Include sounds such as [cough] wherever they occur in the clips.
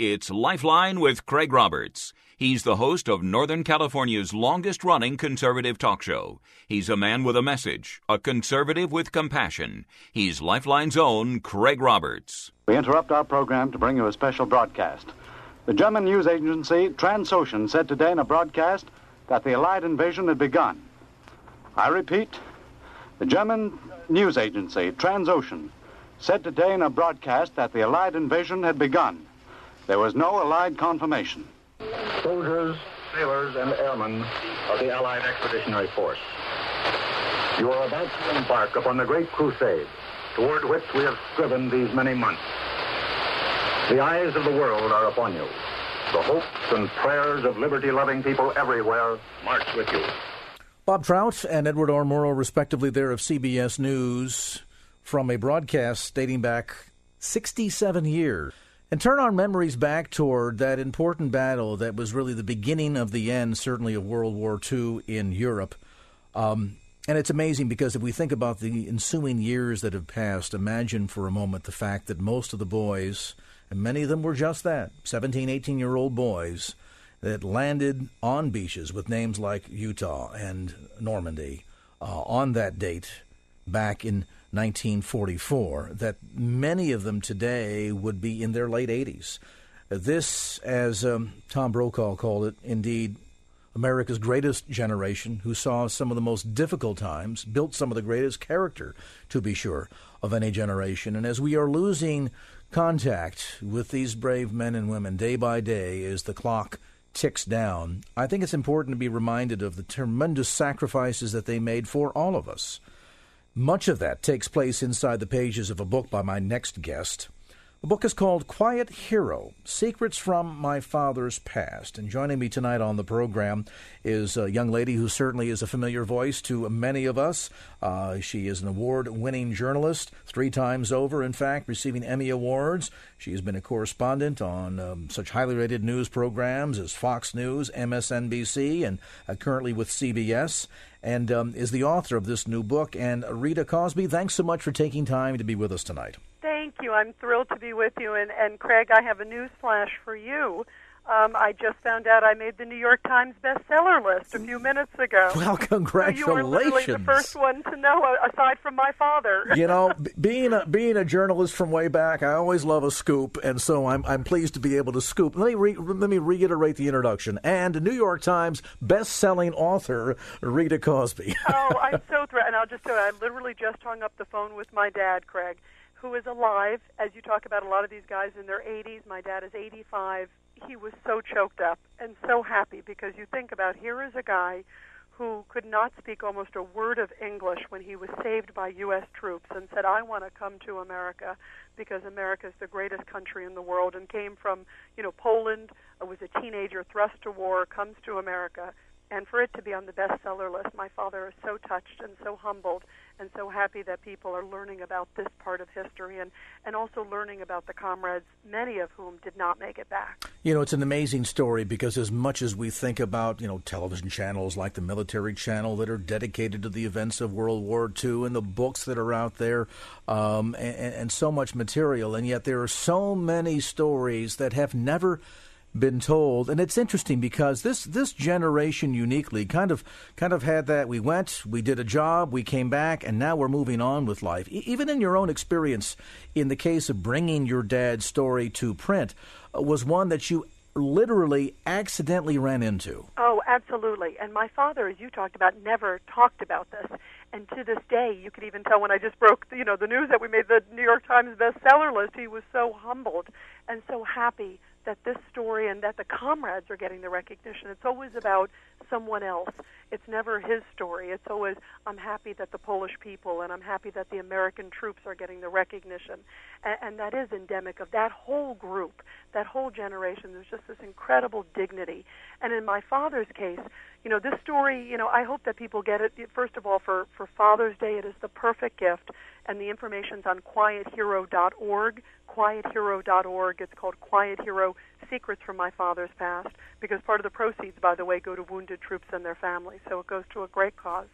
It's Lifeline with Craig Roberts. He's the host of Northern California's longest running conservative talk show. He's a man with a message, a conservative with compassion. He's Lifeline's own Craig Roberts. We interrupt our program to bring you a special broadcast. The German news agency Transocean said today in a broadcast that the Allied invasion had begun. I repeat, the German news agency Transocean said today in a broadcast that the Allied invasion had begun. There was no Allied confirmation. Soldiers, sailors, and airmen of the Allied Expeditionary Force. You are about to embark upon the great crusade toward which we have striven these many months. The eyes of the world are upon you. The hopes and prayers of liberty-loving people everywhere march with you. Bob Trout and Edward R. Murrow, respectively, there of CBS News, from a broadcast dating back 67 years. And turn our memories back toward that important battle that was really the beginning of the end, certainly, of World War II in Europe. Um, and it's amazing because if we think about the ensuing years that have passed, imagine for a moment the fact that most of the boys, and many of them were just that 17, 18 year old boys, that landed on beaches with names like Utah and Normandy uh, on that date back in 1944, that many of them today would be in their late 80s. This, as um, Tom Brokaw called it, indeed, America's greatest generation, who saw some of the most difficult times, built some of the greatest character, to be sure, of any generation. And as we are losing contact with these brave men and women day by day as the clock ticks down, I think it's important to be reminded of the tremendous sacrifices that they made for all of us. Much of that takes place inside the pages of a book by my next guest. The book is called Quiet Hero Secrets from My Father's Past. And joining me tonight on the program is a young lady who certainly is a familiar voice to many of us. Uh, she is an award winning journalist, three times over, in fact, receiving Emmy Awards. She has been a correspondent on um, such highly rated news programs as Fox News, MSNBC, and uh, currently with CBS and um, is the author of this new book. And Rita Cosby, thanks so much for taking time to be with us tonight. Thank you. I'm thrilled to be with you. And, and Craig, I have a news flash for you. Um, I just found out I made the New York Times bestseller list a few minutes ago. [laughs] Well, congratulations! So you were literally the first one to know, aside from my father. [laughs] you know, [laughs] being a being a journalist from way back, I always love a scoop, and so I'm I'm pleased to be able to scoop. Let me re, let me reiterate the introduction. And New York Times best-selling author Rita Cosby. oh, I'm so thrilled, and I'll just tell you, I literally just hung up the phone with my dad, Craig, who is alive. As you talk about, a lot of these guys in their 80s. My dad is 85 he was so choked up and so happy because you think about here is a guy who could not speak almost a word of English when he was saved by U.S. troops and said, I want to come to America because America is the greatest country in the world and came from, you know, Poland, uh, was a teenager thrust to war, comes to America. And for it to be on the bestseller list, my father is so touched and so humbled and so happy that people are learning about this part of history and, and also learning about the comrades, many of whom did not make it back. You know, it's an amazing story because as much as we think about, you know, television channels like the Military Channel that are dedicated to the events of World War II and the books that are out there um, and, and so much material, and yet there are so many stories that have never – been told, and it's interesting because this this generation uniquely kind of kind of had that. We went, we did a job, we came back, and now we're moving on with life. E- even in your own experience, in the case of bringing your dad's story to print, uh, was one that you literally accidentally ran into. Oh, absolutely. And my father, as you talked about, never talked about this. And to this day, you could even tell when I just broke, you know, the news that we made the New York Times bestseller list, he was so humbled and so happy that this story and that the comrades are getting the recognition. It's always about someone else. It's never his story. It's always, I'm happy that the Polish people and I'm happy that the American troops are getting the recognition. And, and that is endemic of that whole group, that whole generation. There's just this incredible dignity. And in my father's case, you know, this story, you know, I hope that people get it. First of all, for, for Father's Day, it is the perfect gift. And the information's on quiethero.org quiethero.org. It's called Quiet Hero Secrets from My Father's Past because part of the proceeds, by the way, go to wounded troops and their families. So it goes to a great cause.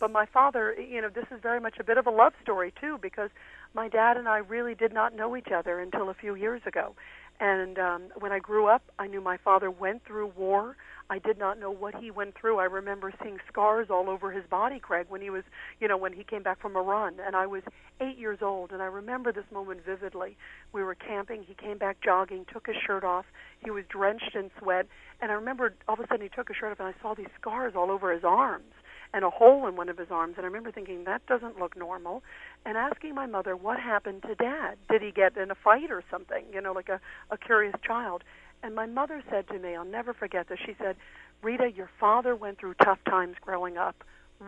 But my father, you know, this is very much a bit of a love story too because my dad and I really did not know each other until a few years ago. And um, when I grew up, I knew my father went through war. I did not know what he went through. I remember seeing scars all over his body, Craig, when he was, you know, when he came back from a run. And I was eight years old, and I remember this moment vividly. We were camping. He came back jogging, took his shirt off. He was drenched in sweat. And I remember all of a sudden he took his shirt off, and I saw these scars all over his arms and a hole in one of his arms. And I remember thinking, that doesn't look normal. And asking my mother, what happened to dad? Did he get in a fight or something? You know, like a, a curious child. And my mother said to me, I'll never forget this. She said, Rita, your father went through tough times growing up.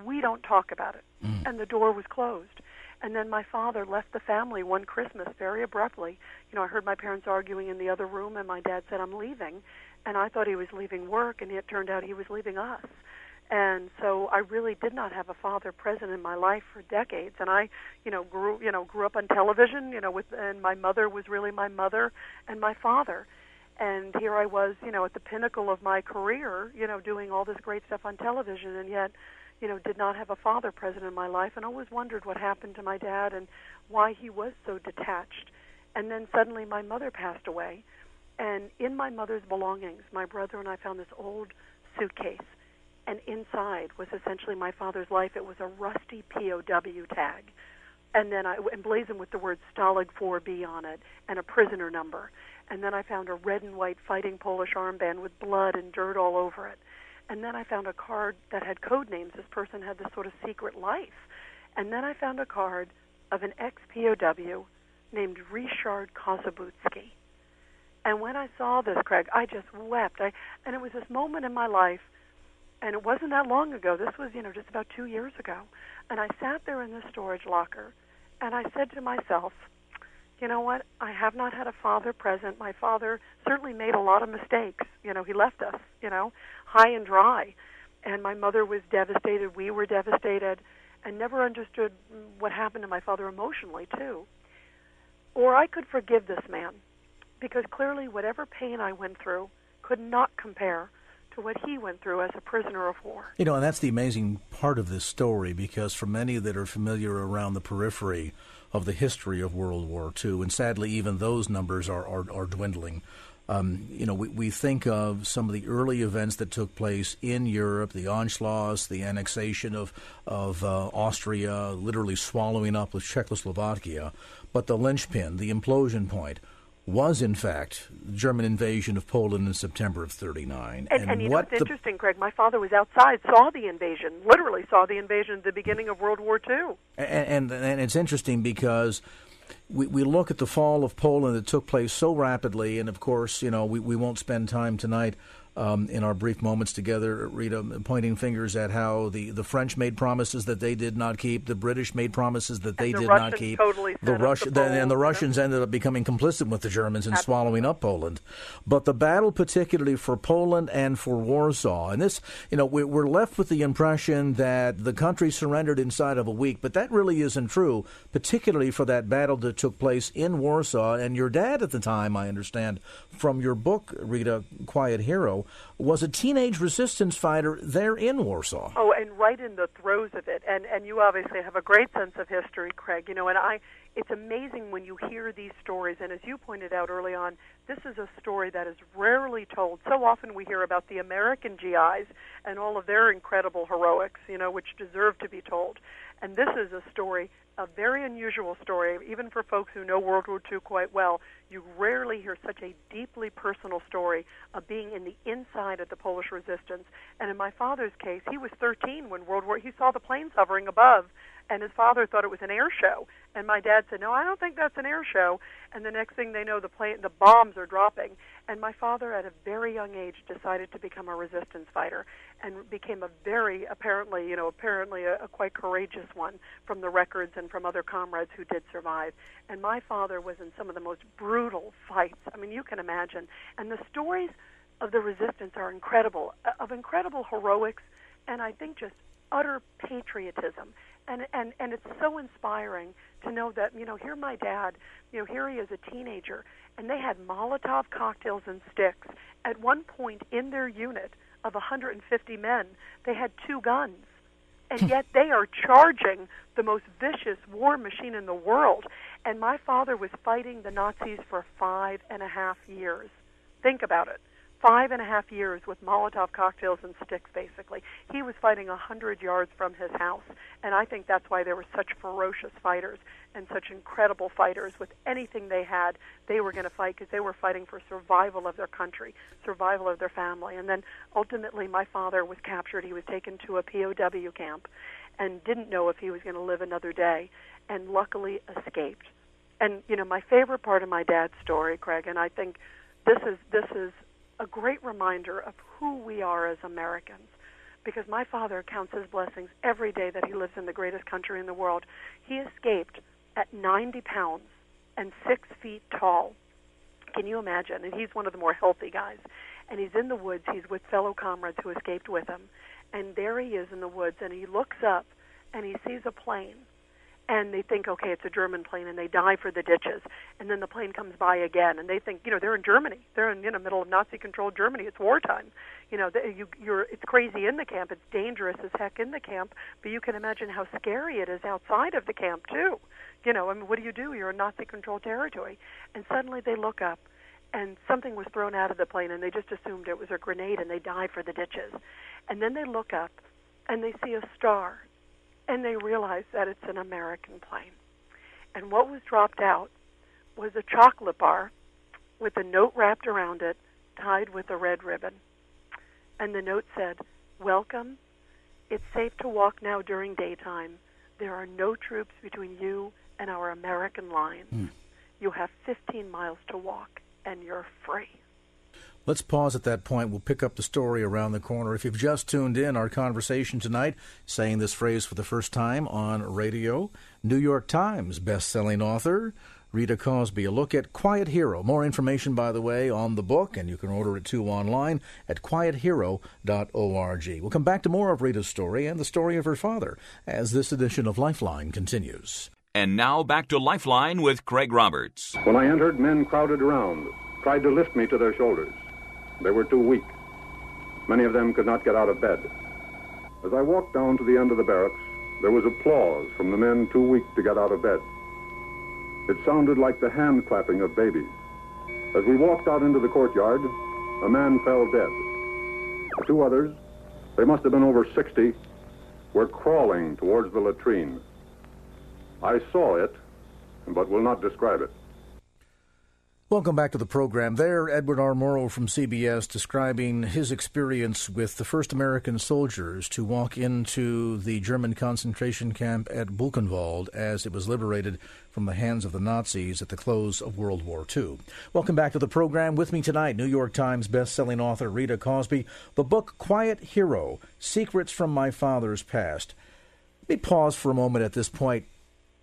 We don't talk about it. Mm. And the door was closed. And then my father left the family one Christmas very abruptly. You know, I heard my parents arguing in the other room, and my dad said, I'm leaving. And I thought he was leaving work, and it turned out he was leaving us. And so I really did not have a father present in my life for decades. And I, you know, grew, you know, grew up on television, you know, with, and my mother was really my mother and my father and here I was, you know, at the pinnacle of my career, you know, doing all this great stuff on television, and yet, you know, did not have a father present in my life, and always wondered what happened to my dad and why he was so detached. And then suddenly my mother passed away, and in my mother's belongings, my brother and I found this old suitcase, and inside was essentially my father's life. It was a rusty POW tag, and then I emblazoned with the word Stalag 4B on it and a prisoner number and then I found a red and white fighting Polish armband with blood and dirt all over it. And then I found a card that had code names. This person had this sort of secret life. And then I found a card of an ex-POW named Richard Kozabutsky. And when I saw this, Craig, I just wept. I, and it was this moment in my life, and it wasn't that long ago. This was, you know, just about two years ago. And I sat there in the storage locker, and I said to myself, you know what? I have not had a father present. My father certainly made a lot of mistakes. You know, he left us, you know, high and dry. And my mother was devastated. We were devastated and never understood what happened to my father emotionally, too. Or I could forgive this man because clearly whatever pain I went through could not compare to what he went through as a prisoner of war. You know, and that's the amazing part of this story because for many that are familiar around the periphery, of the history of World War II, and sadly, even those numbers are are, are dwindling. Um, you know, we, we think of some of the early events that took place in Europe, the Anschluss, the annexation of of uh, Austria, literally swallowing up with Czechoslovakia, but the linchpin, the implosion point, was in fact the German invasion of Poland in September of '39. And, and, and you know, it's the... interesting, Craig. My father was outside, saw the invasion, literally saw the invasion at the beginning of World War II. And, and, and it's interesting because we, we look at the fall of Poland that took place so rapidly, and of course, you know, we, we won't spend time tonight um, in our brief moments together, Rita, pointing fingers at how the, the French made promises that they did not keep, the British made promises that they the did Russians not keep. Totally the Russian the, and the Russians ended up becoming complicit with the Germans in Absolutely. swallowing up Poland. But the battle, particularly for Poland and for Warsaw, and this, you know, we're left with the impression that the country surrendered inside of a week, but that really isn't true, particularly for that battle that took place in Warsaw. And your dad at the time, I understand, from your book, Rita, Quiet Hero, was a teenage resistance fighter there in Warsaw. Oh, and right in the throes of it. And and you obviously have a great sense of history, Craig. You know, and I it's amazing when you hear these stories and as you pointed out early on, this is a story that is rarely told. So often we hear about the American GIs and all of their incredible heroics, you know, which deserve to be told. And this is a story a very unusual story, even for folks who know World War II quite well. You rarely hear such a deeply personal story of being in the inside of the Polish resistance. And in my father's case, he was 13 when World War. He saw the planes hovering above, and his father thought it was an air show. And my dad said, "No, I don't think that's an air show." And the next thing they know, the plane, the bombs are dropping. And my father, at a very young age, decided to become a resistance fighter, and became a very apparently, you know, apparently a, a quite courageous one from the records and from other comrades who did survive. And my father was in some of the most brutal fights. I mean, you can imagine. And the stories of the resistance are incredible, uh, of incredible heroics, and I think just utter patriotism and and and it's so inspiring to know that you know here my dad you know here he is a teenager and they had molotov cocktails and sticks at one point in their unit of 150 men. They had two guns. And hmm. yet they are charging the most vicious war machine in the world. And my father was fighting the nazis for five and a half years. Think about it five and a half years with Molotov cocktails and sticks, basically. He was fighting a hundred yards from his house, and I think that's why they were such ferocious fighters and such incredible fighters. With anything they had, they were going to fight because they were fighting for survival of their country, survival of their family. And then ultimately, my father was captured. He was taken to a POW camp, and didn't know if he was going to live another day, and luckily escaped. And you know, my favorite part of my dad's story, Craig, and I think this is this is a great reminder of who we are as Americans. Because my father counts his blessings every day that he lives in the greatest country in the world. He escaped at 90 pounds and six feet tall. Can you imagine? And he's one of the more healthy guys. And he's in the woods. He's with fellow comrades who escaped with him. And there he is in the woods. And he looks up and he sees a plane and they think, okay, it's a German plane, and they dive for the ditches, and then the plane comes by again, and they think, you know, they're in Germany, they're in you know middle of Nazi-controlled Germany, it's wartime, you know, you, you're it's crazy in the camp, it's dangerous as heck in the camp, but you can imagine how scary it is outside of the camp too, you know, I mean, what do you do? You're in Nazi-controlled territory, and suddenly they look up, and something was thrown out of the plane, and they just assumed it was a grenade, and they dive for the ditches, and then they look up, and they see a star and they realized that it's an American plane. And what was dropped out was a chocolate bar with a note wrapped around it, tied with a red ribbon. And the note said, Welcome. It's safe to walk now during daytime. There are no troops between you and our American line. Mm. You have 15 miles to walk, and you're free. Let's pause at that point. We'll pick up the story around the corner. If you've just tuned in, our conversation tonight, saying this phrase for the first time on radio, New York Times best-selling author Rita Cosby. A look at Quiet Hero. More information, by the way, on the book, and you can order it too online at quiethero.org. We'll come back to more of Rita's story and the story of her father as this edition of Lifeline continues. And now back to Lifeline with Craig Roberts. When I entered, men crowded around, tried to lift me to their shoulders. They were too weak. Many of them could not get out of bed. As I walked down to the end of the barracks, there was applause from the men too weak to get out of bed. It sounded like the hand clapping of babies. As we walked out into the courtyard, a man fell dead. Two others, they must have been over 60, were crawling towards the latrine. I saw it, but will not describe it. Welcome back to the program. There, Edward R. From CBS describing his experience with the first American soldiers to walk into the German concentration camp at Buchenwald as it was liberated from the hands of the Nazis at the close of World War II. Welcome back to the program. With me tonight, New York Times best-selling author Rita Cosby. The book Quiet Hero: Secrets from My Father's Past. Let me pause for a moment at this point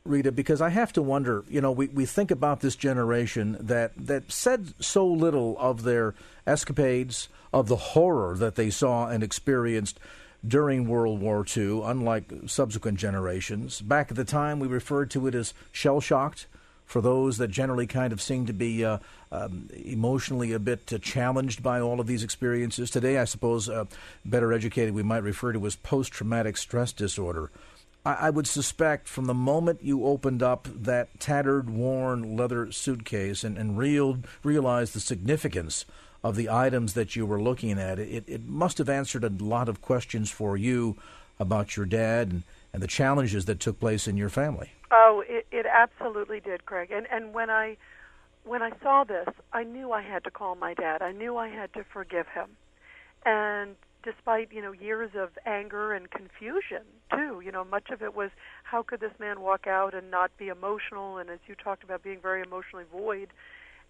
Rita, because I have to wonder, you know, we, we think about this generation that, that said so little of their escapades, of the horror that they saw and experienced during World War II, unlike subsequent generations. Back at the time, we referred to it as shell shocked for those that generally kind of seem to be uh, um, emotionally a bit uh, challenged by all of these experiences. Today, I suppose, uh, better educated, we might refer to as post traumatic stress disorder. I, would suspect from the moment you opened up that tattered, worn leather suitcase and, and real, realized the significance of the items that you were looking at, it, it must have answered a lot of questions for you about your dad and, and the challenges that took place in your family. Oh, it, it absolutely did, Craig. And and when I when I saw this, I knew I had to call my dad. I knew I had to forgive him. And despite you know years of anger and confusion too. You know, much of it was how could this man walk out and not be emotional, and as you talked about being very emotionally void,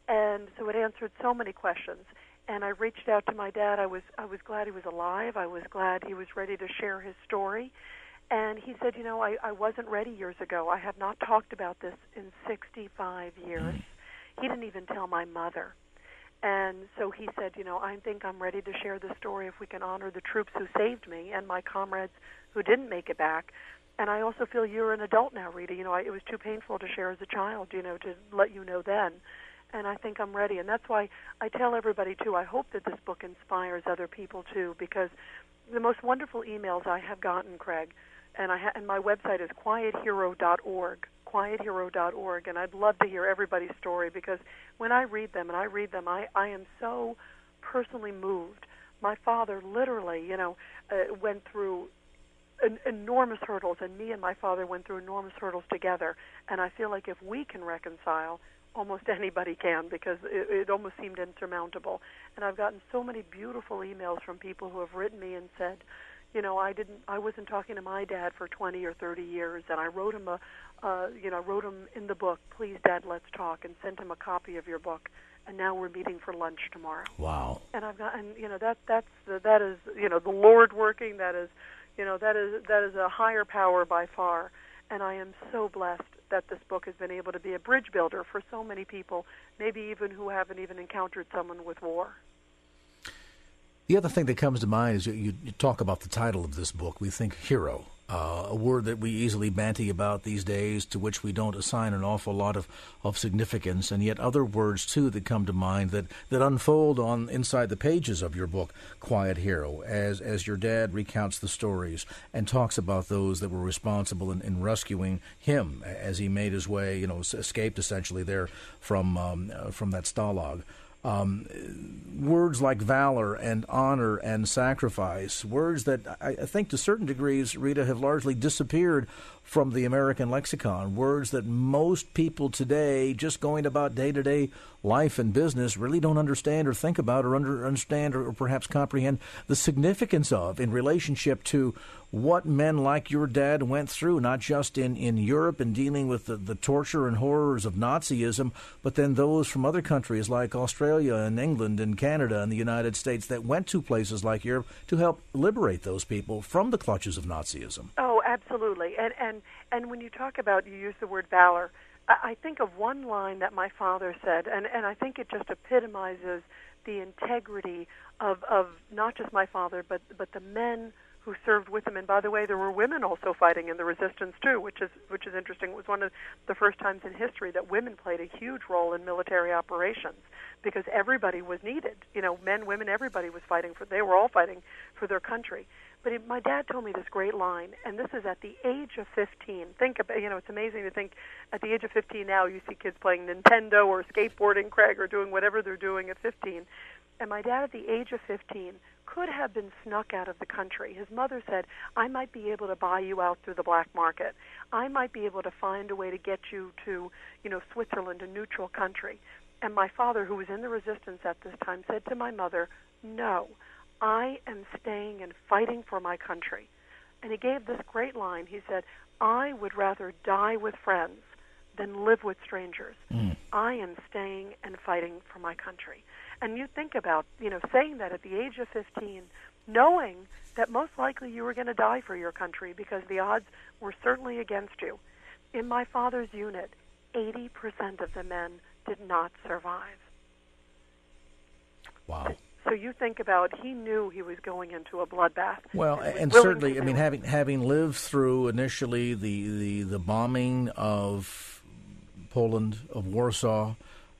and so it answered so many questions. And I reached out to my dad. I was I was glad he was alive. I was glad he was ready to share his story. And he said, you know, I, I wasn't ready years ago. I have not talked about this in 65 years. He didn't even tell my mother. And so he said, you know, I think I'm ready to share the story if we can honor the troops who saved me and my comrades who didn't make it back. And I also feel you're an adult now, Rita. You know, I, it was too painful to share as a child, you know, to let you know then. And I think I'm ready. And that's why I tell everybody, too, I hope that this book inspires other people, too, because the most wonderful emails I have gotten, Craig, and I ha- and my website is quiethero.org quiethero.org and I'd love to hear everybody's story because when I read them and I read them I I am so personally moved. My father literally, you know, uh, went through an, enormous hurdles and me and my father went through enormous hurdles together and I feel like if we can reconcile almost [laughs] anybody can because it, it almost seemed insurmountable. And I've gotten so many beautiful emails from people who have written me and said, you know, I didn't, I wasn't talking to my dad for 20 or 30 years, and I wrote him a, uh, you know, wrote him in the book, please, Dad, let's talk, and sent him a copy of your book. And now we're meeting for lunch tomorrow. Wow. And I've got, and you know, that that's the, that is, you know, the Lord working. That is, you know, that is that is a higher power by far. And I am so blessed that this book has been able to be a bridge builder for so many people, maybe even who haven't even encountered someone with war. The other thing that comes to mind is you, you talk about the title of this book. We think hero, uh, a word that we easily banty about these days, to which we don't assign an awful lot of, of significance, and yet other words too that come to mind that, that unfold on inside the pages of your book, Quiet Hero, as as your dad recounts the stories and talks about those that were responsible in, in rescuing him as he made his way, you know, escaped essentially there from um, uh, from that stalag. Um, words like valor and honor and sacrifice, words that I, I think to certain degrees, Rita, have largely disappeared from the American lexicon. Words that most people today, just going about day to day life and business, really don't understand or think about or under, understand or, perhaps comprehend the significance of in relationship to what men like your dad went through, not just in, in Europe and dealing with the, the torture and horrors of Nazism, but then those from other countries like Australia and England and Canada and the United States that went to places like Europe to help liberate those people from the clutches of Nazism. Oh, absolutely. And and and when you talk about you use the word valor, I think of one line that my father said, and and I think it just epitomizes the integrity of of not just my father, but but the men who served with him. And by the way, there were women also fighting in the resistance too, which is which is interesting. It was one of the first times in history that women played a huge role in military operations because everybody was needed. You know, men, women, everybody was fighting for. They were all fighting for their country. But it, my dad told me this great line, and this is at the age of 15. Think about, you know, it's amazing to think at the age of 15 now you see kids playing Nintendo or skateboarding, Craig, or doing whatever they're doing at 15. And my dad at the age of 15 could have been snuck out of the country. His mother said, I might be able to buy you out through the black market. I might be able to find a way to get you to, you know, Switzerland, a neutral country. And my father, who was in the resistance at this time, said to my mother, No, I am staying and fighting for my country. And he gave this great line. He said, I would rather die with friends than live with strangers. Mm. I am staying and fighting for my country. And you think about, you know, saying that at the age of 15, knowing that most likely you were going to die for your country because the odds were certainly against you. In my father's unit, 80% of the men did not survive. Wow. So you think about he knew he was going into a bloodbath. Well, and, and certainly, I mean, having having lived through initially the, the, the bombing of Poland of Warsaw,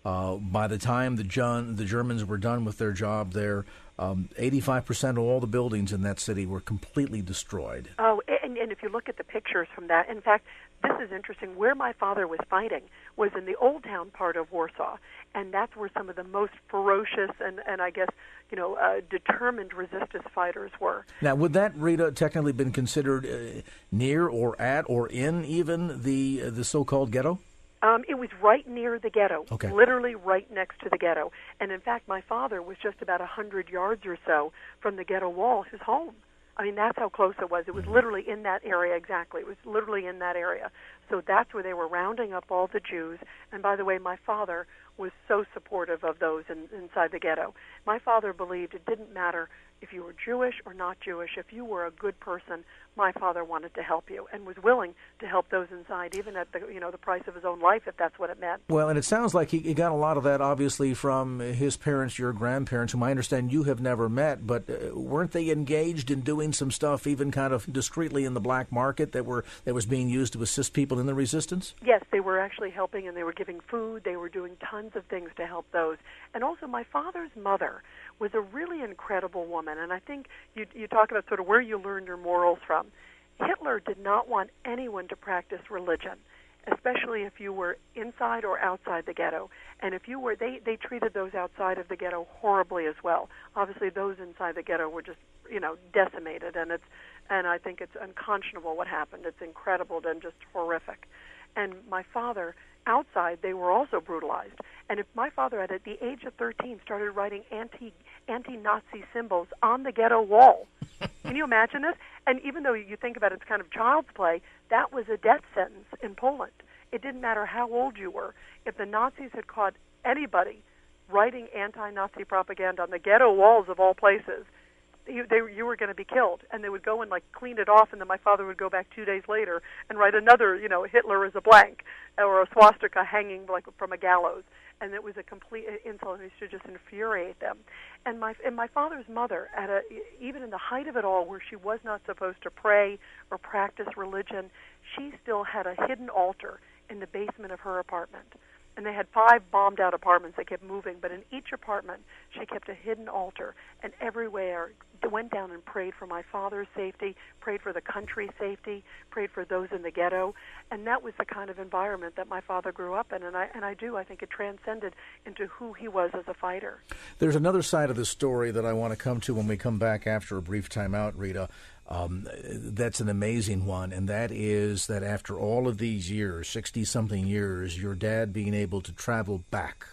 uh, by the time the, John, the Germans were done with their job there, um, 85% of all the buildings in that city were completely destroyed. Oh, and, and if you look at the pictures from that, in fact, this is interesting. Where my father was fighting was in the old town part of Warsaw, and that's where some of the most ferocious and, and I guess, you know, uh, determined resistance fighters were. Now, would that, Rita, technically been considered uh, near or at or in even the uh, the so-called ghetto? Um, it was right near the ghetto, Okay. literally right next to the ghetto. And in fact, my father was just about a hundred yards or so from the ghetto wall, his home. I mean, that's how close it was. It was mm-hmm. literally in that area exactly. It was literally in that area. So that's where they were rounding up all the Jews. And by the way, my father was so supportive of those in, inside the ghetto. My father believed it didn't matter if you were Jewish or not Jewish. If you were a good person, my father wanted to help you and was willing to help those inside, even at the you know the price of his own life, if that's what it meant. Well, and it sounds like he, he got a lot of that, obviously, from his parents, your grandparents, whom I understand you have never met. But uh, weren't they engaged in doing some stuff, even kind of discreetly in the black market, that were that was being used to assist people in the resistance? Yes, they were actually helping and they were giving food. They were doing tons of things to help those. And also, my father's mother was a really incredible woman. And I think you, you talk about sort of where you learn your morals from. Hitler did not want anyone to practice religion, especially if you were inside or outside the ghetto. And if you were, they, they treated those outside of the ghetto horribly as well. Obviously, those inside the ghetto were just, you know, decimated. And it's, and I think it's unconscionable what happened. It's incredible and just horrific. And my father, outside, they were also brutalized. And if my father, at the age of 13, started writing anti anti-Nazi symbols on the ghetto wall, [laughs] can you imagine this? And even though you think about it, it's kind of child's play, that was a death sentence in Poland. It didn't matter how old you were. If the Nazis had caught anybody writing anti-Nazi propaganda on the ghetto walls of all places, you, they, you were going to be killed, and they would go and like clean it off, and then my father would go back two days later and write another, you know, Hitler is a blank or a swastika hanging like from a gallows, and it was a complete insult. and It to just infuriate them. And my and my father's mother, at a even in the height of it all, where she was not supposed to pray or practice religion, she still had a hidden altar in the basement of her apartment and they had five bombed out apartments that kept moving but in each apartment she kept a hidden altar and everywhere went down and prayed for my father's safety prayed for the country's safety prayed for those in the ghetto. And that was the kind of environment that my father grew up in. And I and I do I think it transcended into who he was as a fighter. There's another side of the story that I want to come to when we come back after a brief time out, Rita. Um, that's an amazing one, and that is that after all of these years, 60 something years, your dad being able to travel back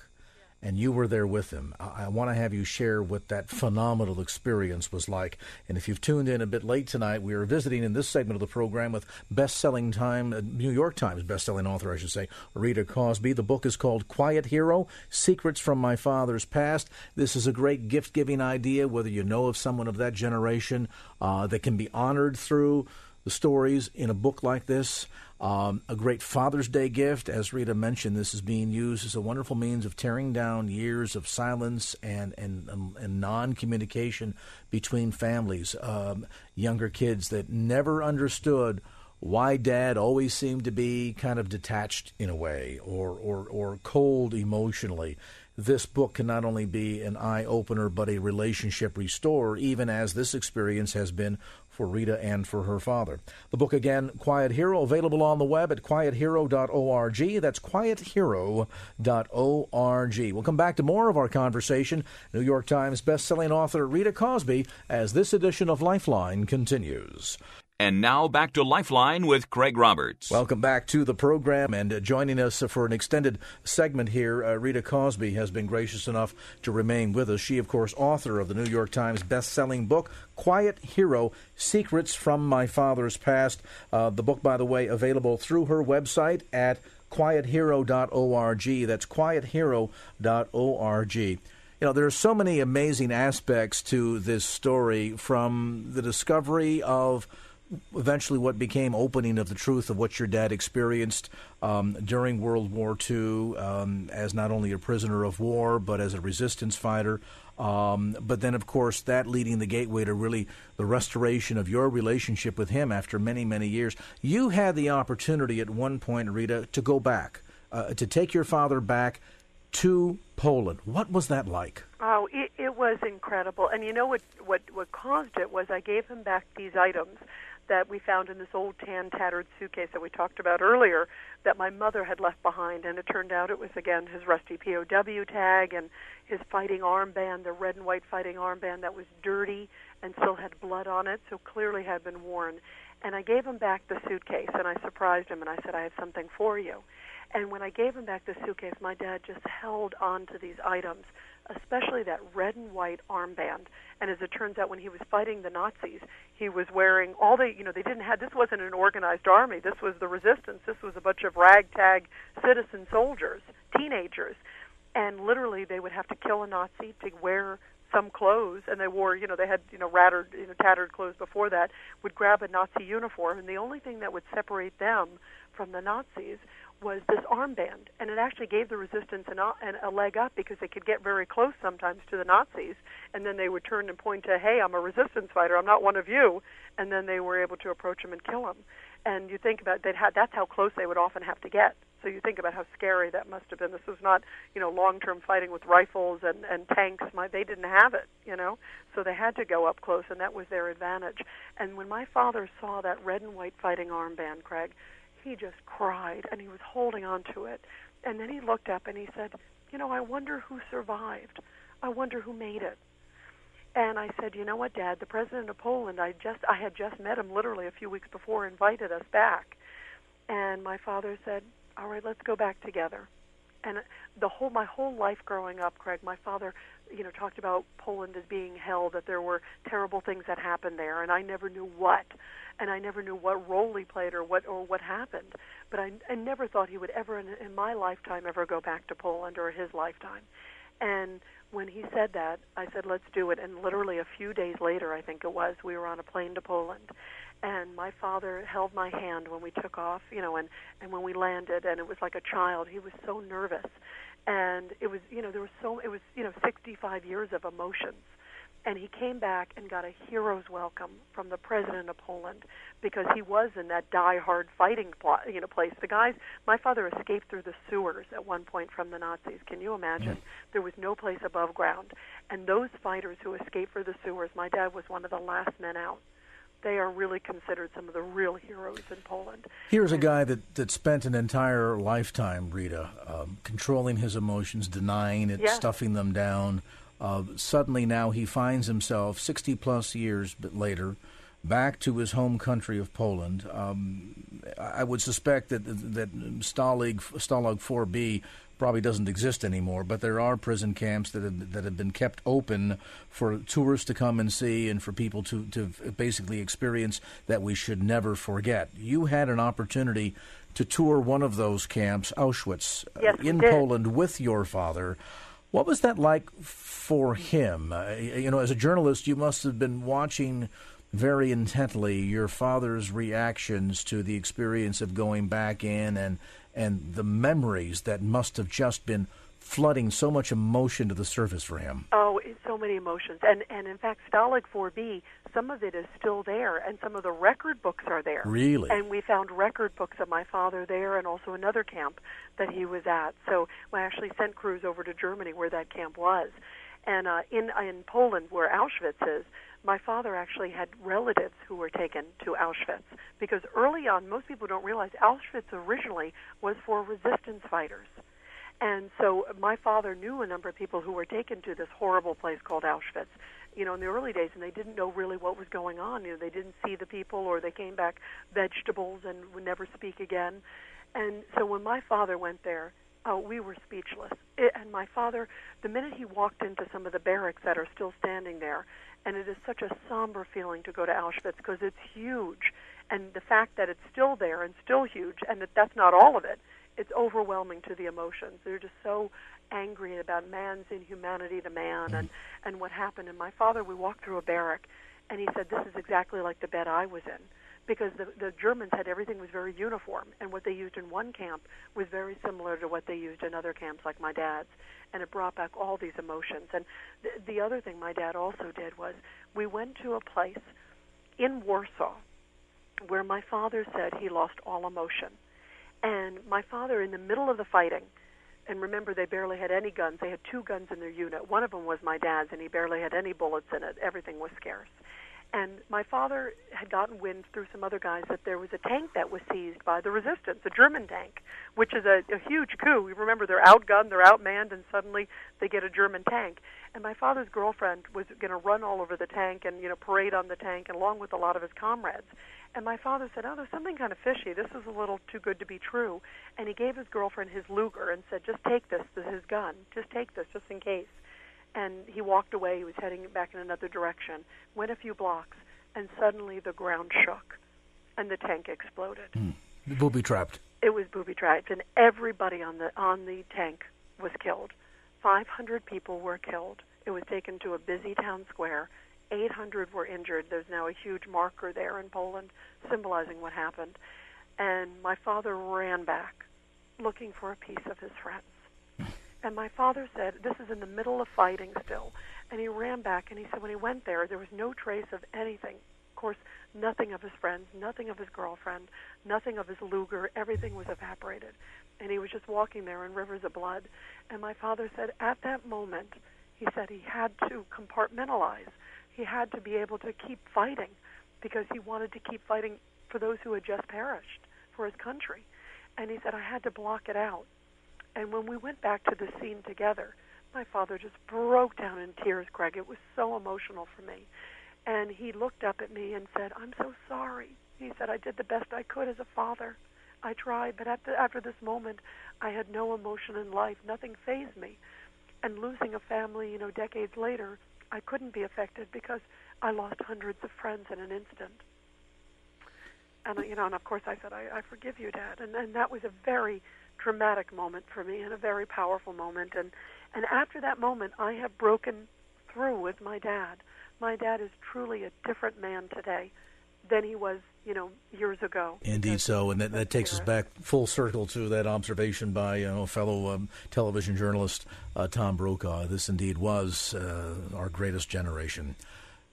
and you were there with him. I, I want to have you share what that phenomenal experience was like. And if you've tuned in a bit late tonight, we are visiting in this segment of the program with best-selling time, uh, New York Times best-selling author, I should say, Rita Cosby. The book is called Quiet Hero: Secrets from My Father's Past. This is a great gift-giving idea, whether you know of someone of that generation uh, that can be honored through the stories in a book like this. Um, a great Father's Day gift. As Rita mentioned, this is being used as a wonderful means of tearing down years of silence and, and, and, and non communication between families. Um, younger kids that never understood why dad always seemed to be kind of detached in a way or, or, or cold emotionally. This book can not only be an eye opener, but a relationship restorer, even as this experience has been for Rita and for her father. The book again, Quiet Hero, available on the web at quiethero.org. That's quiethero.org. We'll come back to more of our conversation. New York Times bestselling author Rita Cosby as this edition of Lifeline continues. And now back to Lifeline with Craig Roberts. Welcome back to the program. And uh, joining us for an extended segment here, uh, Rita Cosby has been gracious enough to remain with us. She, of course, author of the New York Times best-selling book, Quiet Hero Secrets from My Father's Past. Uh, the book, by the way, available through her website at quiethero.org. That's quiethero.org. You know, there are so many amazing aspects to this story from the discovery of eventually what became opening of the truth of what your dad experienced um, during World War II um, as not only a prisoner of war but as a resistance fighter. Um, but then, of course, that leading the gateway to really the restoration of your relationship with him after many, many years. You had the opportunity at one point, Rita, to go back, uh, to take your father back to Poland. What was that like? Oh, it, it was incredible. And you know what, what, what caused it was I gave him back these items that we found in this old tan tattered suitcase that we talked about earlier that my mother had left behind. And it turned out it was again his rusty POW tag and his fighting armband the red and white fighting armband that was dirty and still had blood on it so clearly had been worn. And I gave him back the suitcase and I surprised him and I said I have something for you. And when I gave him back the suitcase my dad just held on to these items especially that red and white armband. And as it turns out, when he was fighting the Nazis, he was wearing all the, you know, they didn't have, this wasn't an organized army. This was the resistance. This was a bunch of ragtag citizen soldiers, teenagers. And literally, they would have to kill a Nazi to wear some clothes, and they wore, you know, they had, you know, rattered, you know, tattered clothes before that, would grab a Nazi uniform, and the only thing that would separate them from the Nazis was this armband, and it actually gave the resistance an, a leg up because they could get very close sometimes to the Nazis, and then they would turn and point to, "Hey, I'm a resistance fighter. I'm not one of you," and then they were able to approach him and kill him. And you think about that had that's how close they would often have to get. So you think about how scary that must have been. This was not, you know, long-term fighting with rifles and and tanks. My, they didn't have it, you know, so they had to go up close, and that was their advantage. And when my father saw that red and white fighting armband, Craig, he just cried and he was holding on to it. And then he looked up and he said, You know, I wonder who survived. I wonder who made it. And I said, You know what, Dad, the president of Poland, I just I had just met him literally a few weeks before, invited us back. And my father said, All right, let's go back together. And the whole my whole life growing up, Craig, my father, you know, talked about Poland as being held, that there were terrible things that happened there, and I never knew what and I never knew what role he played or what or what happened. But I, I never thought he would ever, in, in my lifetime, ever go back to Poland or his lifetime. And when he said that, I said, "Let's do it." And literally a few days later, I think it was, we were on a plane to Poland, and my father held my hand when we took off, you know, and and when we landed, and it was like a child. He was so nervous, and it was, you know, there was so it was, you know, 65 years of emotions and he came back and got a hero's welcome from the president of Poland because he was in that die-hard fighting plot, you know place. The guys, my father escaped through the sewers at one point from the Nazis. Can you imagine? Mm. There was no place above ground, and those fighters who escaped through the sewers, my dad was one of the last men out. They are really considered some of the real heroes in Poland. Here's a guy that, that spent an entire lifetime, Rita, um, controlling his emotions, denying it, stuffing them down, uh, suddenly now he finds himself 60 plus years later back to his home country of Poland. Um, I would suspect that that Stalag Stalag 4B probably doesn't exist anymore, but there are prison camps that have, that have been kept open for tourists to come and see and for people to, to basically experience that we should never forget. You had an opportunity to tour one of those camps, Auschwitz, yes, in Poland with your father. What was that like for him? Uh, you know, as a journalist, you must have been watching very intently your father's reactions to the experience of going back in and and the memories that must have just been flooding so much emotion to the surface for him. Oh, so many emotions. And and in fact, Stalag 4B, some of it is still there, and some of the record books are there. Really? And we found record books of my father there, and also another camp that he was at. So I actually sent crews over to Germany where that camp was, and uh, in in Poland where Auschwitz is. My father actually had relatives who were taken to Auschwitz because early on, most people don't realize Auschwitz originally was for resistance fighters and so my father knew a number of people who were taken to this horrible place called Auschwitz, you know, in the early days, and they didn't know really what was going on. You know, they didn't see the people, or they came back vegetables and would never speak again. And so when my father went there, oh, we were speechless. It, and my father, the minute he walked into some of the barracks that are still standing there, and it is such a somber feeling to go to Auschwitz because it's huge, and the fact that it's still there and still huge, and that that's not all of it it's overwhelming to the emotions. They're just so angry about man's inhumanity to man and and what happened. And my father, we walked through a barrack, and he said, "This is exactly like the bed I was in." Because the, the Germans had everything was very uniform, and what they used in one camp was very similar to what they used in other camps, like my dad's, and it brought back all these emotions. And th- the other thing my dad also did was we went to a place in Warsaw where my father said he lost all emotion and my father, in the middle of the fighting, and remember they barely had any guns. They had two guns in their unit. One of them was my dad's, and he barely had any bullets in it. Everything was scarce. And my father had gotten wind through some other guys that there was a tank that was seized by the resistance, a German tank, which is a, a huge coup. You remember they're outgunned, they're outmanned, and suddenly they get a German tank. And my father's girlfriend was going to run all over the tank and you know parade on the tank, along with a lot of his comrades. And my father said, "Oh, there's something kind of fishy. This is a little too good to be true." And he gave his girlfriend his Luger and said, "Just take this. This is his gun. Just take this, just in case." And he walked away. He was heading back in another direction. Went a few blocks, and suddenly the ground shook, and the tank exploded. Mm. Booby trapped. It was booby trapped, and everybody on the on the tank was killed. 500 people were killed. It was taken to a busy town square. 800 were injured. There's now a huge marker there in Poland symbolizing what happened. And my father ran back, looking for a piece of his friends. And my father said, This is in the middle of fighting still. And he ran back and he said, When he went there, there was no trace of anything. Of course, nothing of his friends, nothing of his girlfriend, nothing of his Luger. Everything was evaporated. And he was just walking there in rivers of blood. And my father said, At that moment, he said he had to compartmentalize. He had to be able to keep fighting because he wanted to keep fighting for those who had just perished for his country. And he said, I had to block it out. And when we went back to the scene together, my father just broke down in tears, Greg. It was so emotional for me. And he looked up at me and said, I'm so sorry. He said, I did the best I could as a father. I tried, but after, after this moment, I had no emotion in life. Nothing fazed me. And losing a family, you know, decades later, I couldn't be affected because I lost hundreds of friends in an instant. And you know, and of course, I said, I, I forgive you, Dad. And and that was a very dramatic moment for me and a very powerful moment and and after that moment I have broken through with my dad. My dad is truly a different man today than he was, you know, years ago. Indeed, so, and that, that takes us back full circle to that observation by you know fellow um, television journalist uh, Tom Brokaw. This indeed was uh, our greatest generation.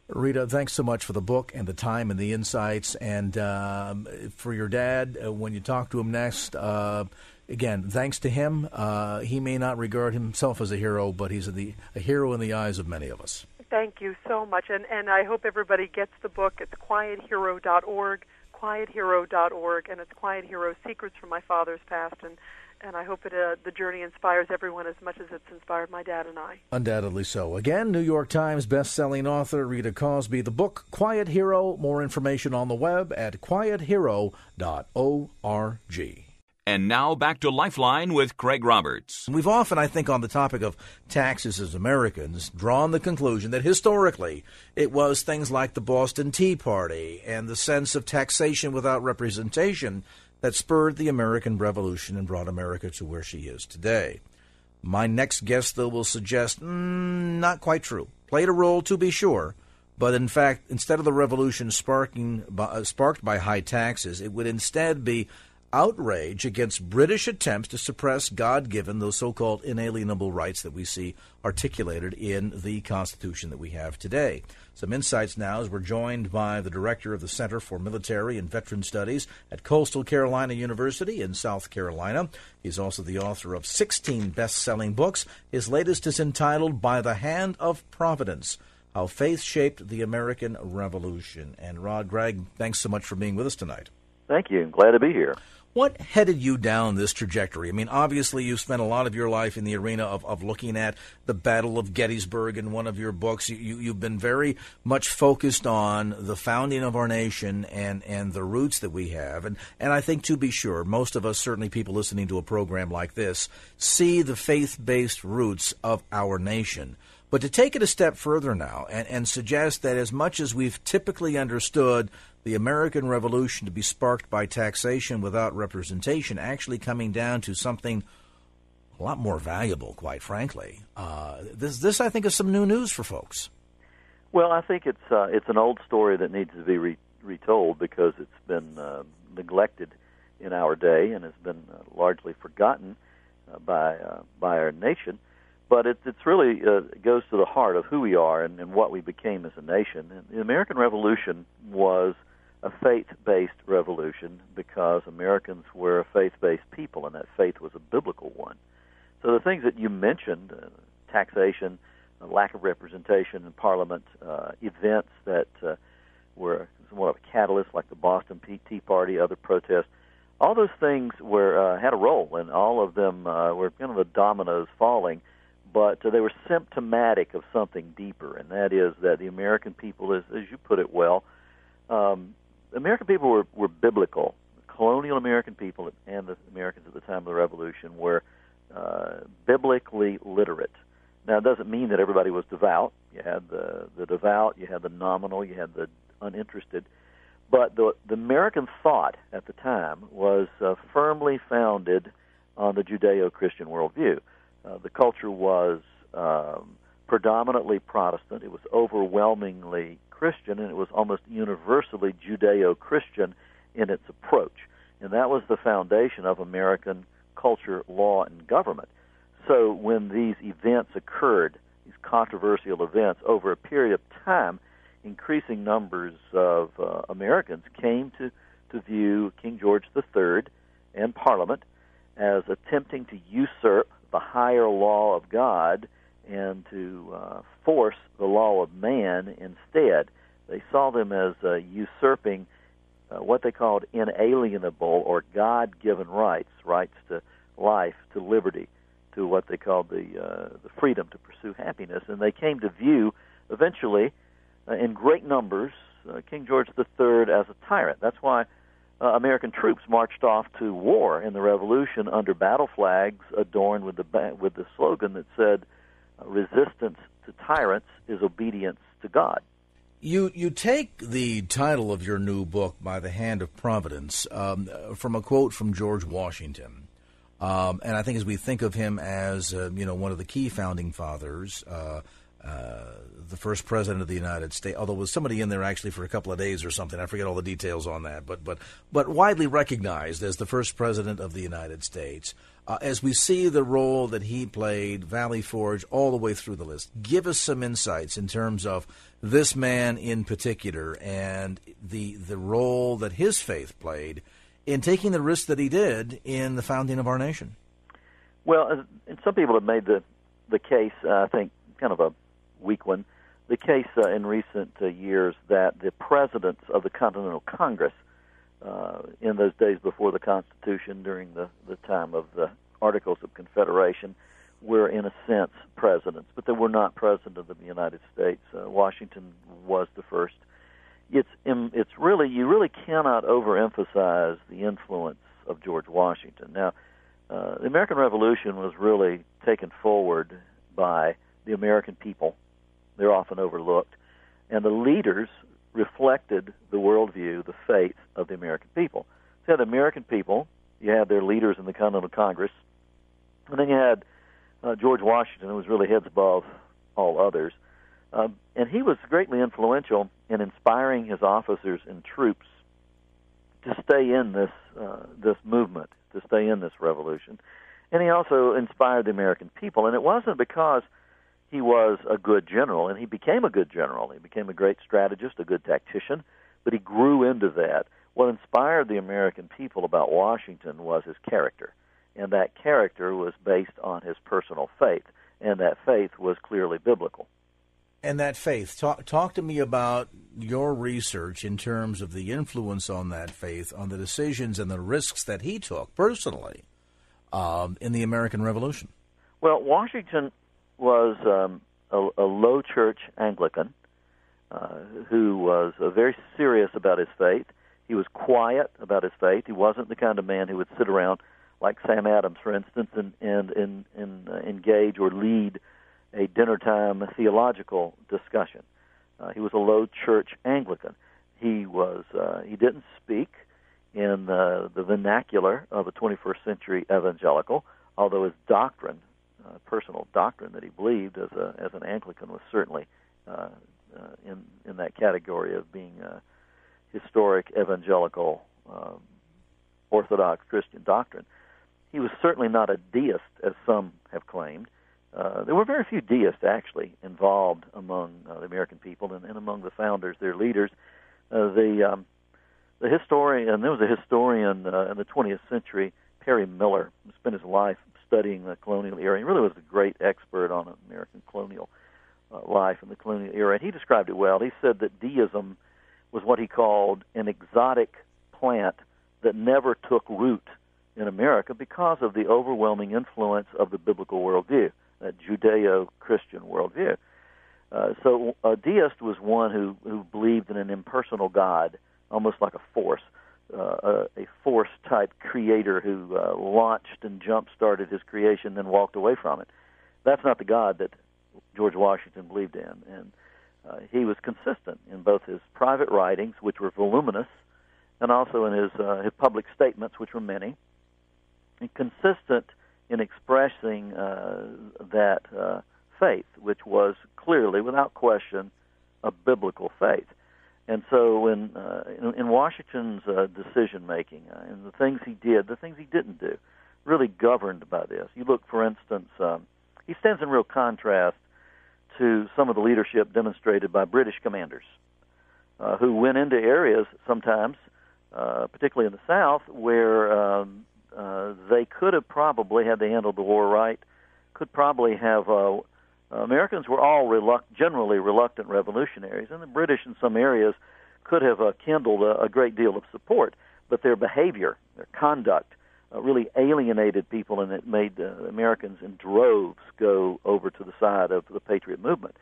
Rita, thanks so much for the book and the time and the insights, and um, for your dad uh, when you talk to him next uh, again, thanks to him, uh, he may not regard himself as a hero, but he's a, the, a hero in the eyes of many of us. Thank you so much, and and I hope everybody gets the book. It's quiethero.org, quiethero.org, and it's Quiet Hero: Secrets from My Father's Past, and and I hope it uh, the journey inspires everyone as much as it's inspired my dad and I. Undoubtedly so. Again, New York Times best-selling author Rita Cosby. The book Quiet Hero. More information on the web at quiethero.org. And now back to Lifeline with Craig Roberts. We've often, I think, on the topic of taxes as Americans, drawn the conclusion that historically it was things like the Boston Tea Party and the sense of taxation without representation that spurred the American Revolution and brought America to where she is today. My next guest, though, will suggest mm, not quite true. Played a role, to be sure, but in fact, instead of the revolution sparking, uh, sparked by high taxes, it would instead be outrage against British attempts to suppress God given, those so called inalienable rights that we see articulated in the Constitution that we have today. Some insights now as we're joined by the director of the Center for Military and Veteran Studies at Coastal Carolina University in South Carolina. He's also the author of 16 best selling books. His latest is entitled By the Hand of Providence. How Faith Shaped the American Revolution. And Rod Gragg, thanks so much for being with us tonight. Thank you. Glad to be here. What headed you down this trajectory? I mean, obviously, you've spent a lot of your life in the arena of, of looking at the Battle of Gettysburg in one of your books. You, you, you've been very much focused on the founding of our nation and, and the roots that we have. And, and I think, to be sure, most of us, certainly people listening to a program like this, see the faith based roots of our nation. But to take it a step further now and, and suggest that as much as we've typically understood the American Revolution to be sparked by taxation without representation actually coming down to something a lot more valuable, quite frankly. Uh, this, this, I think, is some new news for folks. Well, I think it's uh, it's an old story that needs to be re- retold because it's been uh, neglected in our day and has been uh, largely forgotten uh, by uh, by our nation. But it, it's really goes to the heart of who we are and, and what we became as a nation. And the American Revolution was a faith-based revolution because Americans were a faith-based people, and that faith was a biblical one. So the things that you mentioned, uh, taxation, lack of representation in Parliament, uh, events that uh, were somewhat of a catalyst, like the Boston Tea Party, other protests. All those things were uh, had a role, and all of them uh, were kind of the dominoes falling. But they were symptomatic of something deeper, and that is that the American people, as, as you put it well, um, American people were, were biblical. Colonial American people and the Americans at the time of the Revolution were uh, biblically literate. Now, it doesn't mean that everybody was devout. You had the the devout, you had the nominal, you had the uninterested. But the the American thought at the time was uh, firmly founded on the Judeo-Christian worldview. Uh, the culture was um, predominantly Protestant. It was overwhelmingly Christian, and it was almost universally Judeo-Christian in its approach. And that was the foundation of American culture, law, and government. So when these events occurred, these controversial events, over a period of time, increasing numbers of uh, Americans came to, to view King George III and Parliament as attempting to usurp the higher law of God and to uh, force the law of man instead. They saw them as uh, usurping uh, what they called inalienable or God given rights, rights to life, to liberty, to what they called the, uh, the freedom to pursue happiness. And they came to view, eventually, uh, in great numbers, uh, King George III as a tyrant. That's why uh, American troops marched off to war in the Revolution under battle flags adorned with the with the slogan that said, "Resistance to tyrants is obedience to God." You you take the title of your new book by the hand of providence um, from a quote from George Washington, um, and I think as we think of him as uh, you know one of the key founding fathers, uh, the first president of the United States, although was somebody in there actually for a couple of days or something. I forget all the details on that, but but but widely recognized as the first president of the United States. Uh, as we see the role that he played, Valley Forge, all the way through the list, give us some insights in terms of this man in particular and the the role that his faith played in taking the risk that he did in the founding of our nation. Well, and some people have made the the case, uh, I think, kind of a weak one. The case uh, in recent uh, years that the presidents of the Continental Congress, uh, in those days before the Constitution, during the, the time of the Articles of Confederation, were in a sense presidents, but they were not president of the United States. Uh, Washington was the first. It's it's really you really cannot overemphasize the influence of George Washington. Now, uh, the American Revolution was really taken forward by the American people they're often overlooked. And the leaders reflected the worldview, the faith of the American people. So you had the American people, you had their leaders in the Continental Congress, and then you had uh, George Washington, who was really heads above all others. Um, and he was greatly influential in inspiring his officers and troops to stay in this uh, this movement, to stay in this revolution. And he also inspired the American people. And it wasn't because he was a good general, and he became a good general. He became a great strategist, a good tactician, but he grew into that. What inspired the American people about Washington was his character, and that character was based on his personal faith, and that faith was clearly biblical. And that faith, talk, talk to me about your research in terms of the influence on that faith, on the decisions and the risks that he took personally um, in the American Revolution. Well, Washington was um, a, a low church Anglican uh, who was uh, very serious about his faith. He was quiet about his faith. He wasn't the kind of man who would sit around like Sam Adams, for instance, and and and, and uh, engage or lead a dinner time theological discussion. Uh, he was a low church Anglican. He was uh, he didn't speak in uh, the vernacular of a 21st century evangelical, although his doctrine uh, personal doctrine that he believed as a as an Anglican was certainly uh, uh, in in that category of being a historic evangelical um, Orthodox Christian doctrine. He was certainly not a deist, as some have claimed. Uh, there were very few deists actually involved among uh, the American people and, and among the founders, their leaders. Uh, the um, the historian, there was a historian uh, in the 20th century, Perry Miller, who spent his life studying the colonial era. He really was a great expert on American colonial uh, life in the colonial era, and he described it well. He said that deism was what he called an exotic plant that never took root in America because of the overwhelming influence of the biblical worldview, that Judeo-Christian worldview. Uh, so a deist was one who, who believed in an impersonal God, almost like a force, uh, a, force type creator who uh, launched and jump started his creation, then walked away from it. That's not the God that George Washington believed in, and uh, he was consistent in both his private writings, which were voluminous, and also in his uh, his public statements, which were many, and consistent in expressing uh, that uh, faith, which was clearly, without question, a biblical faith. And so, in uh, in, in Washington's uh, decision making uh, and the things he did, the things he didn't do, really governed by this. You look, for instance, um, he stands in real contrast to some of the leadership demonstrated by British commanders, uh, who went into areas sometimes, uh, particularly in the South, where um, uh, they could have probably, had they handled the war right, could probably have uh, uh, Americans were all reluct- generally reluctant revolutionaries, and the British in some areas could have uh, kindled a, a great deal of support, but their behavior, their conduct, uh, really alienated people, and it made Americans in droves go over to the side of the patriot movement.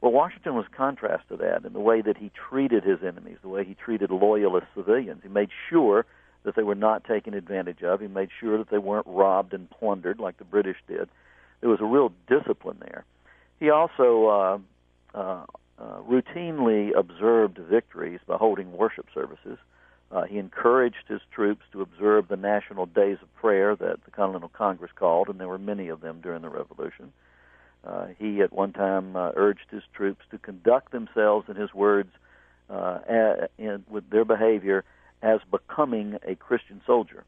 Well, Washington was contrast to that in the way that he treated his enemies, the way he treated loyalist civilians. He made sure that they were not taken advantage of. He made sure that they weren't robbed and plundered like the British did. There was a real discipline there. He also uh, uh, uh, routinely observed victories by holding worship services. Uh, he encouraged his troops to observe the national days of prayer that the Continental Congress called, and there were many of them during the Revolution. Uh, he, at one time, uh, urged his troops to conduct themselves, in his words, uh, in, with their behavior as becoming a Christian soldier.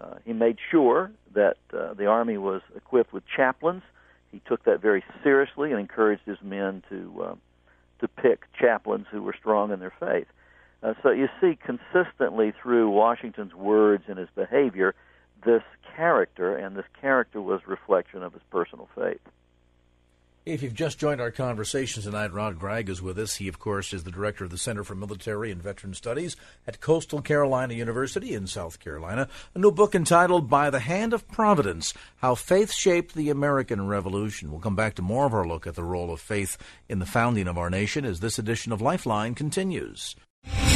Uh, he made sure that uh, the army was equipped with chaplains he took that very seriously and encouraged his men to uh, to pick chaplains who were strong in their faith. Uh, so you see consistently through Washington's words and his behavior this character, and this character was reflection of his personal faith. If you've just joined our conversation tonight, Rod Gragg is with us. He, of course, is the director of the Center for Military and Veteran Studies at Coastal Carolina University in South Carolina. A new book entitled By the Hand of Providence How Faith Shaped the American Revolution. We'll come back to more of our look at the role of faith in the founding of our nation as this edition of Lifeline continues.